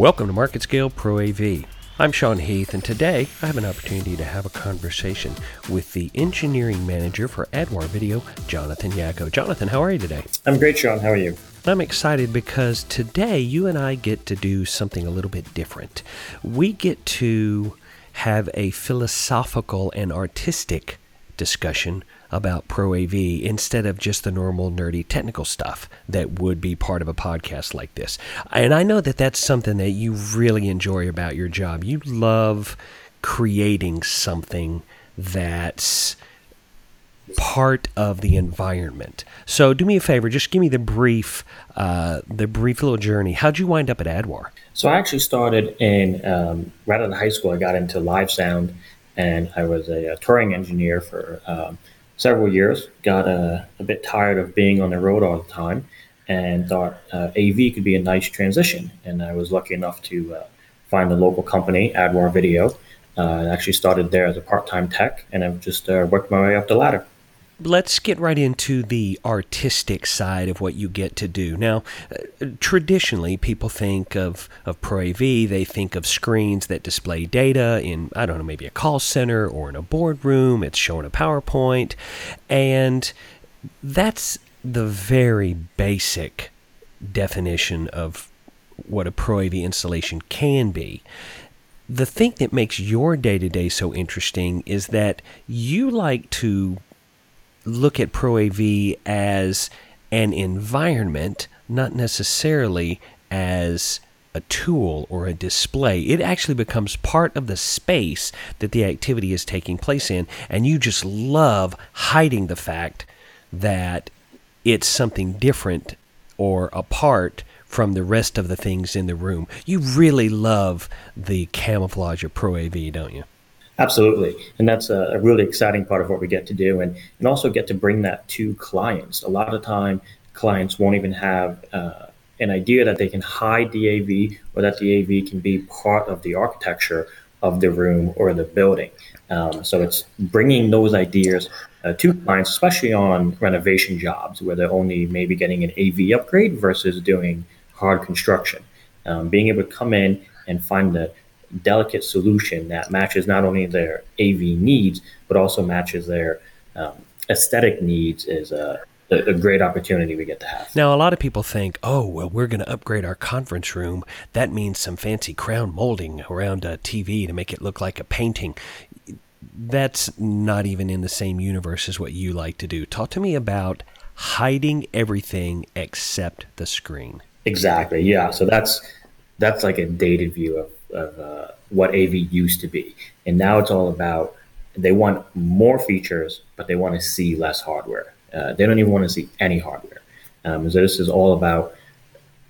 Welcome to MarketScale Pro AV. I'm Sean Heath, and today I have an opportunity to have a conversation with the engineering manager for Adwar Video, Jonathan Yako. Jonathan, how are you today? I'm great, Sean. How are you? I'm excited because today you and I get to do something a little bit different. We get to have a philosophical and artistic discussion about Pro AV instead of just the normal nerdy technical stuff that would be part of a podcast like this. And I know that that's something that you really enjoy about your job. You love creating something that's part of the environment. So do me a favor, just give me the brief, uh, the brief little journey. How'd you wind up at Adwar? So I actually started in um, right out of high school. I got into live sound, and I was a, a touring engineer for um, several years. Got a, a, bit tired of being on the road all the time, and thought uh, AV could be a nice transition. And I was lucky enough to uh, find a local company, Adwar Video. Uh, I actually started there as a part-time tech, and I've just uh, worked my way up the ladder let's get right into the artistic side of what you get to do. Now, uh, traditionally, people think of, of Pro AV, they think of screens that display data in, I don't know, maybe a call center or in a boardroom. It's showing a PowerPoint. And that's the very basic definition of what a Pro AV installation can be the thing that makes your day to day so interesting is that you like to look at Pro AV as an environment, not necessarily as a tool or a display. It actually becomes part of the space that the activity is taking place in, and you just love hiding the fact that it's something different or apart from the rest of the things in the room. You really love the camouflage of Pro AV, don't you? Absolutely. And that's a, really exciting part of what we get to do and, and also get to bring that to clients. A lot of time, clients won't even have uh, an idea that they can hide the AV or that the AV can be part of the architecture of the room or the building. Um, so it's bringing those ideas uh, to clients, especially on renovation jobs where they're only maybe getting an AV upgrade versus doing hard construction. Um, being able to come in and find the delicate solution that matches not only their AV needs but also matches their um, aesthetic needs is a, a, great opportunity we get to have. Now, a lot of people think, oh, well, we're going to upgrade our conference room. That means some fancy crown molding around a TV to make it look like a painting. That's not even in the same universe as what you like to do. Talk to me about hiding everything except the screen. Exactly. Yeah. So that's that's like a dated view of of uh, what AV used to be. And now it's all about they want more features, but they want to see less hardware. Uh, they don't even want to see any hardware. Um, so this is all about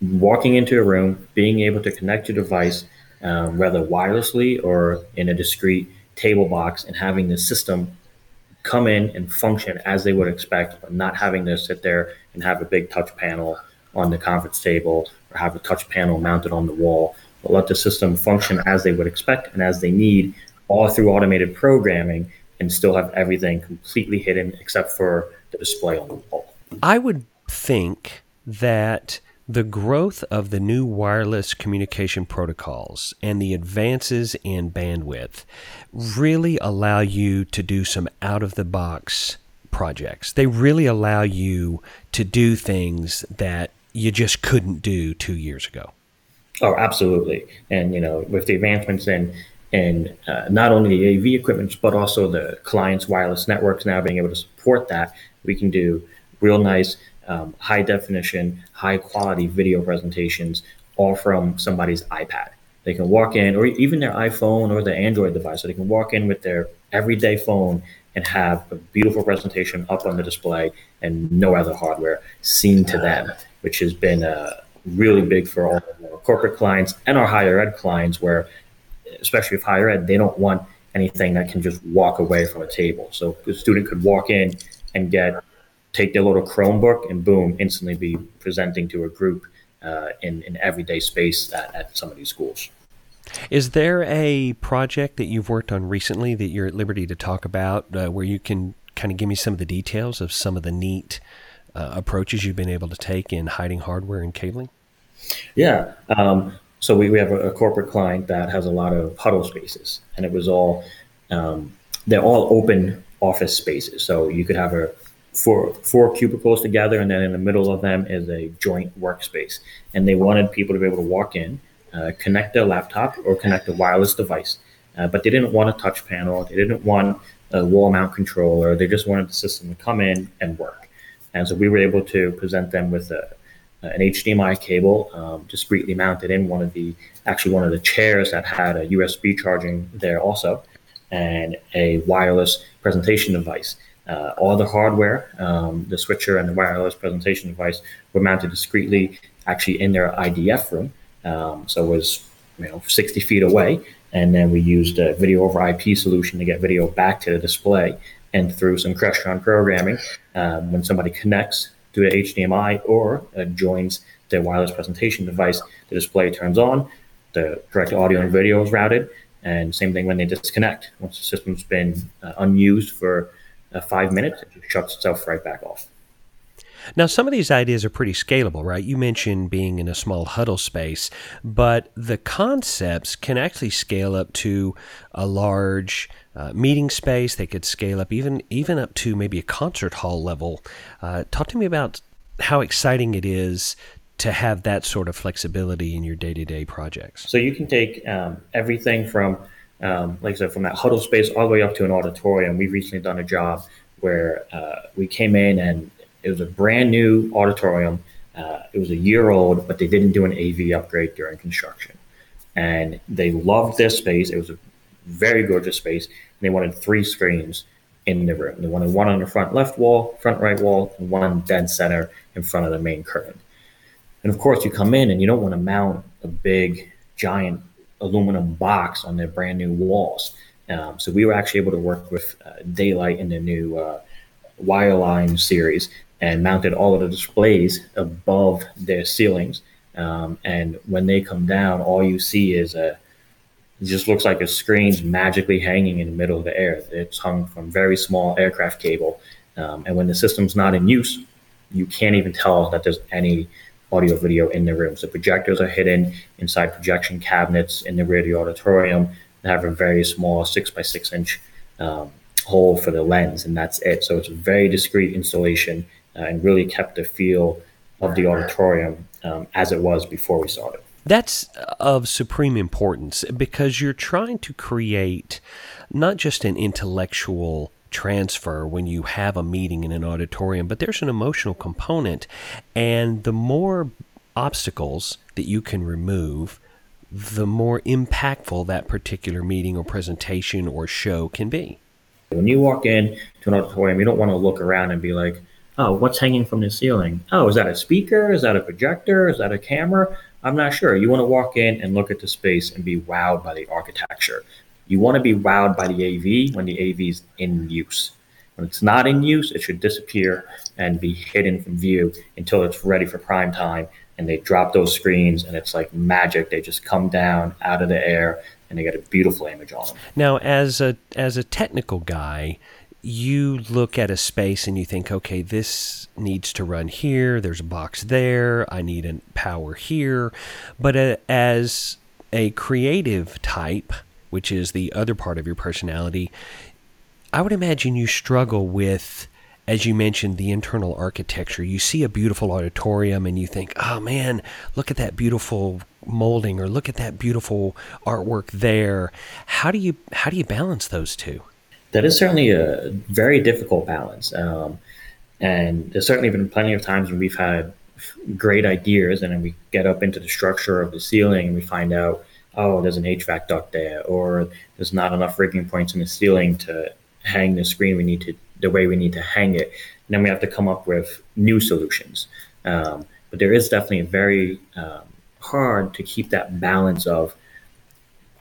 walking into a room, being able to connect your device, um, whether wirelessly or in a discrete table box, and having the system come in and function as they would expect, but not having to sit there and have a big touch panel on the conference table or have a touch panel mounted on the wall let the system function as they would expect and as they need, all through automated programming, and still have everything completely hidden except for the display on the wall. I would think that the growth of the new wireless communication protocols and the advances in bandwidth really allow you to do some out of the box projects. They really allow you to do things that you just couldn't do two years ago. Oh, absolutely. And you know, with the advancements in in uh, not only the AV equipment but also the client's wireless networks now being able to support that, we can do real nice, um, high definition, high quality video presentations, all from somebody's iPad. They can walk in, or even their iPhone or their Android device. So they can walk in with their everyday phone and have a beautiful presentation up on the display and no other hardware seen to them, which has been a, really big for all our corporate clients and our higher ed clients, where especially with higher ed, they don't want anything that can just walk away from a table. So the student could walk in and get take their little Chromebook and boom, instantly be presenting to a group uh, in everyday space at, at some of these schools. Is there a project that you've worked on recently that you're at liberty to talk about, uh, where you can kind of give me some of the details of some of the neat uh, approaches you've been able to take in hiding hardware and cabling? Yeah. Um, So we, we have a, a, corporate client that has a lot of huddle spaces, and it was all um, they're all open office spaces. So you could have a four four cubicles together, and then in the middle of them is a joint workspace. And they wanted people to be able to walk in, uh, connect their laptop or connect a wireless device, uh, but they didn't want a touch panel. They didn't want a wall mount controller. They just wanted the system to come in and work. And so we were able to present them with a an HDMI cable um, discreetly mounted in one of the actually one of the chairs that had a USB charging there also, and a wireless presentation device. Uh, all the hardware, um, the switcher and the wireless presentation device, were mounted discreetly, actually in their IDF room. Um, so it was you know 60 feet away, and then we used a video over IP solution to get video back to the display. And through some Crestron programming, um, when somebody connects to a HDMI or uh, joins their wireless presentation device. The display turns on, the correct audio and video is routed, and same thing when they disconnect. Once the system's been uh, unused for uh, five minutes, it shuts itself right back off. Now, some of these ideas are pretty scalable, right? You mentioned being in a small huddle space, but the concepts can actually scale up to a large uh, meeting space. They could scale up even even up to maybe a concert hall level. Uh, talk to me about how exciting it is to have that sort of flexibility in your day to day projects. So you can take um, everything from, um, like I said, from that huddle space all the way up to an auditorium. We've recently done a job where uh, we came in and it was a brand new auditorium. Uh, it was a year old, but they didn't do an AV upgrade during construction. And they loved this space. It was a very gorgeous space. And they wanted three screens in the room. They wanted one on the front left wall, front right wall, and one dead center in front of the main curtain. And of course, you come in and you don't want to mount a big, giant aluminum box on their brand new walls. Um, so we were actually able to work with uh, Da-Lite in the new uh, Wireline series and mounted all of the displays above their ceilings. Um, and when they come down, all you see is a it just looks like a screen's magically hanging in the middle of the air. It's hung from very small aircraft cable. Um, and when the system's not in use, you can't even tell that there's any audio video in the room. So projectors are hidden inside projection cabinets in the radio auditorium that have a very small six by six inch um, hole for the lens, and that's it. So it's a very discreet installation uh, and really kept the feel of the auditorium um, as it was before we started. That's of supreme importance because you're trying to create not just an intellectual transfer when you have a meeting in an auditorium, but there's an emotional component. And the more obstacles that you can remove, the more impactful that particular meeting or presentation or show can be. When you walk in to an auditorium, you don't want to look around and be like, oh, what's hanging from the ceiling? Oh, is that a speaker? Is that a projector? Is that a camera? I'm not sure. You want to walk in and look at the space and be wowed by the architecture. You want to be wowed by the AV when the AV is in use. When it's not in use, it should disappear and be hidden from view until it's ready for prime time. And they drop those screens, and it's like magic. They just come down out of the air, and they get a beautiful image on them. Now, as a as a technical guy, you look at a space and you think, okay, this needs to run here. There's a box there. I need a power here. But uh, as a creative type, which is the other part of your personality, I would imagine you struggle with, as you mentioned, the internal architecture. You see a beautiful auditorium and you think, oh man, look at that beautiful molding or look at that beautiful artwork there. How do you how do you balance those two? That is certainly a very difficult balance. Um, and there's certainly been plenty of times when we've had great ideas and then we get up into the structure of the ceiling and we find out, oh, there's an HVAC duct there, or there's not enough rigging points in the ceiling to hang the screen we need to the way we need to hang it. And then we have to come up with new solutions. Um, but there is definitely a very um, hard to keep that balance of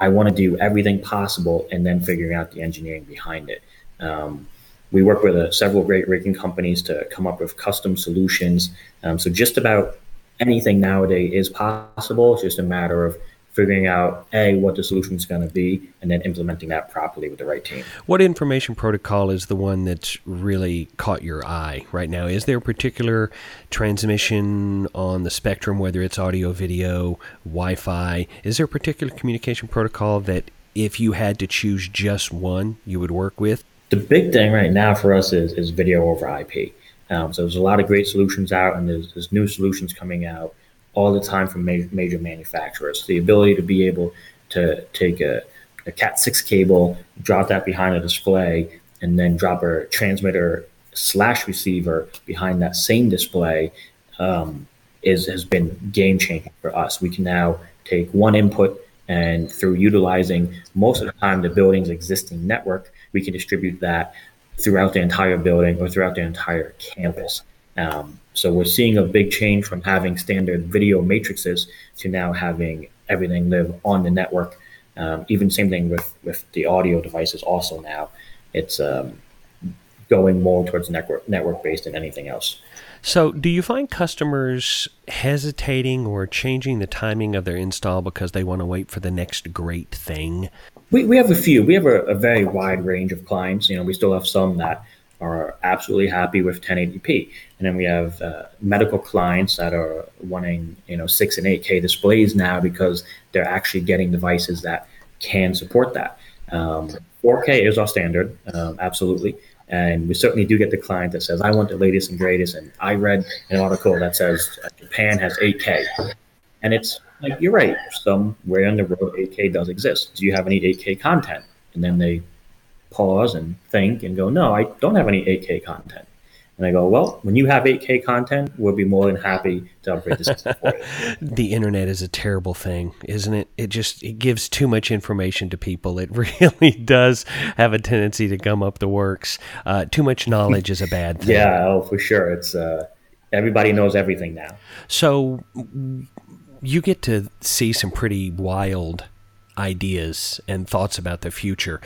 I want to do everything possible and then figuring out the engineering behind it. Um, we work with uh, several great rigging companies to come up with custom solutions. Um, so just about anything nowadays is possible. It's just a matter of figuring out a what the solution is going to be and then implementing that properly with the right team. What information protocol is the one that's really caught your eye right now? Is there a particular transmission on the spectrum whether it's audio video wi-fi? Is there a particular communication protocol that if you had to choose just one you would work with? The big thing right now for us is, is video over ip um, so there's a lot of great solutions out and there's, there's new solutions coming out all the time from major, major manufacturers. The ability to be able to take a, a Cat6 cable, drop that behind a display, and then drop a transmitter slash receiver behind that same display um, is has been game changing for us. We can now take one input and through utilizing most of the time the building's existing network, we can distribute that throughout the entire building or throughout the entire campus. Um, so we're seeing a big change from having standard video matrices to now having everything live on the network. Um, even same thing with with the audio devices. Also now, it's um, going more towards network network based than anything else. So, do you find customers hesitating or changing the timing of their install because they want to wait for the next great thing? We, we have a few. We have a, a very wide range of clients. You know, we still have some that are absolutely happy with 1080p. And then we have uh, medical clients that are wanting, you know, six and 8K displays now because they're actually getting devices that can support that. Um, 4K is our standard, um, absolutely. And we certainly do get the client that says, I want the latest and greatest. And I read an article that says Japan has 8K. And it's like, you're right. Somewhere in the road, 8K does exist. Do you have any 8K content? And then they pause and think and go, no, I don't have any 8K content. And I go, well, when you have 8K content, we'll be more than happy to upgrade the system for you. the internet is a terrible thing, isn't it? It just it gives too much information to people. It really does have a tendency to gum up the works. Uh, too much knowledge is a bad thing. yeah, oh, for sure. It's uh, everybody knows everything now. So you get to see some pretty wild ideas and thoughts about the future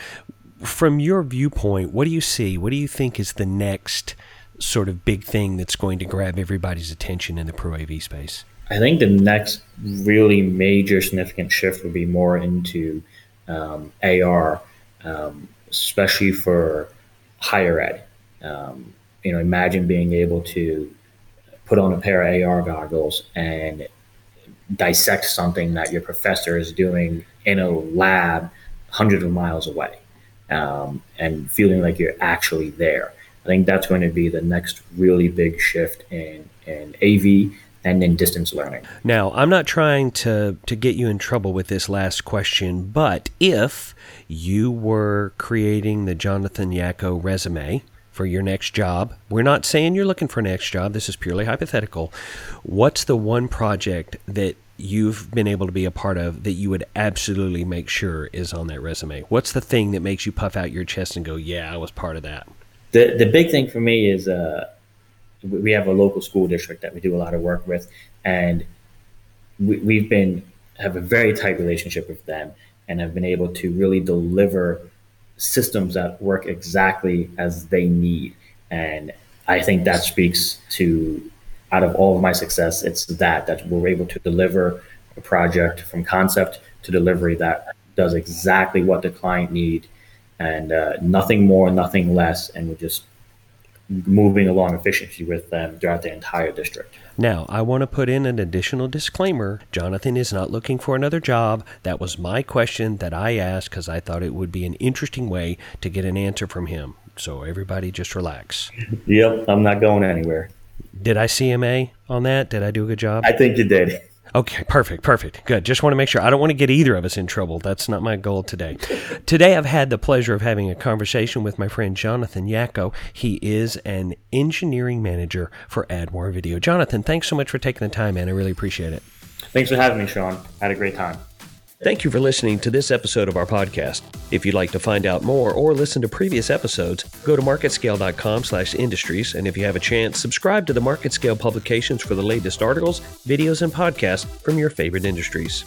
from your viewpoint, what do you see? What do you think is the next sort of big thing that's going to grab everybody's attention in the Pro AV space? I think the next really major significant shift would be more into um, AR, um, especially for higher ed. Um, you know, imagine being able to put on a pair of AR goggles and dissect something that your professor is doing in a lab hundreds of miles away um, and feeling like you're actually there. I think that's going to be the next really big shift in, in AV and in distance learning. Now, I'm not trying to, to get you in trouble with this last question, but if you were creating the Jonathan Yacko resume for your next job, we're not saying you're looking for a next job, this is purely hypothetical. What's the one project that you've been able to be a part of that you would absolutely make sure is on that resume? What's the thing that makes you puff out your chest and go, "Yeah, I was part of that"? The the big thing for me is uh, we have a local school district that we do a lot of work with, and we, we've been have a very tight relationship with them and have been able to really deliver systems that work exactly as they need. And I think that speaks to out of all of my success, it's that that we're able to deliver a project from concept to delivery that does exactly what the client need, and uh, nothing more, nothing less, and we're just moving along efficiently with them throughout the entire district. Now, I want to put in an additional disclaimer. Jonathan is not looking for another job. That was my question that I asked because I thought it would be an interesting way to get an answer from him. So everybody just relax. Yep, I'm not going anywhere. Did I CMA on that? Did I do a good job? I think you did. Okay, perfect, perfect. Good. Just want to make sure. I don't want to get either of us in trouble. That's not my goal today. Today, I've had the pleasure of having a conversation with my friend Jonathan Yacko. He is an engineering manager for Adwar Video. Jonathan, thanks so much for taking the time, man. I really appreciate it. Thanks for having me, Sean. I had a great time. Thank you for listening to this episode of our podcast. If you'd like to find out more or listen to previous episodes, go to marketscale.com/industries and if you have a chance, subscribe to the MarketScale publications for the latest articles, videos and podcasts from your favorite industries.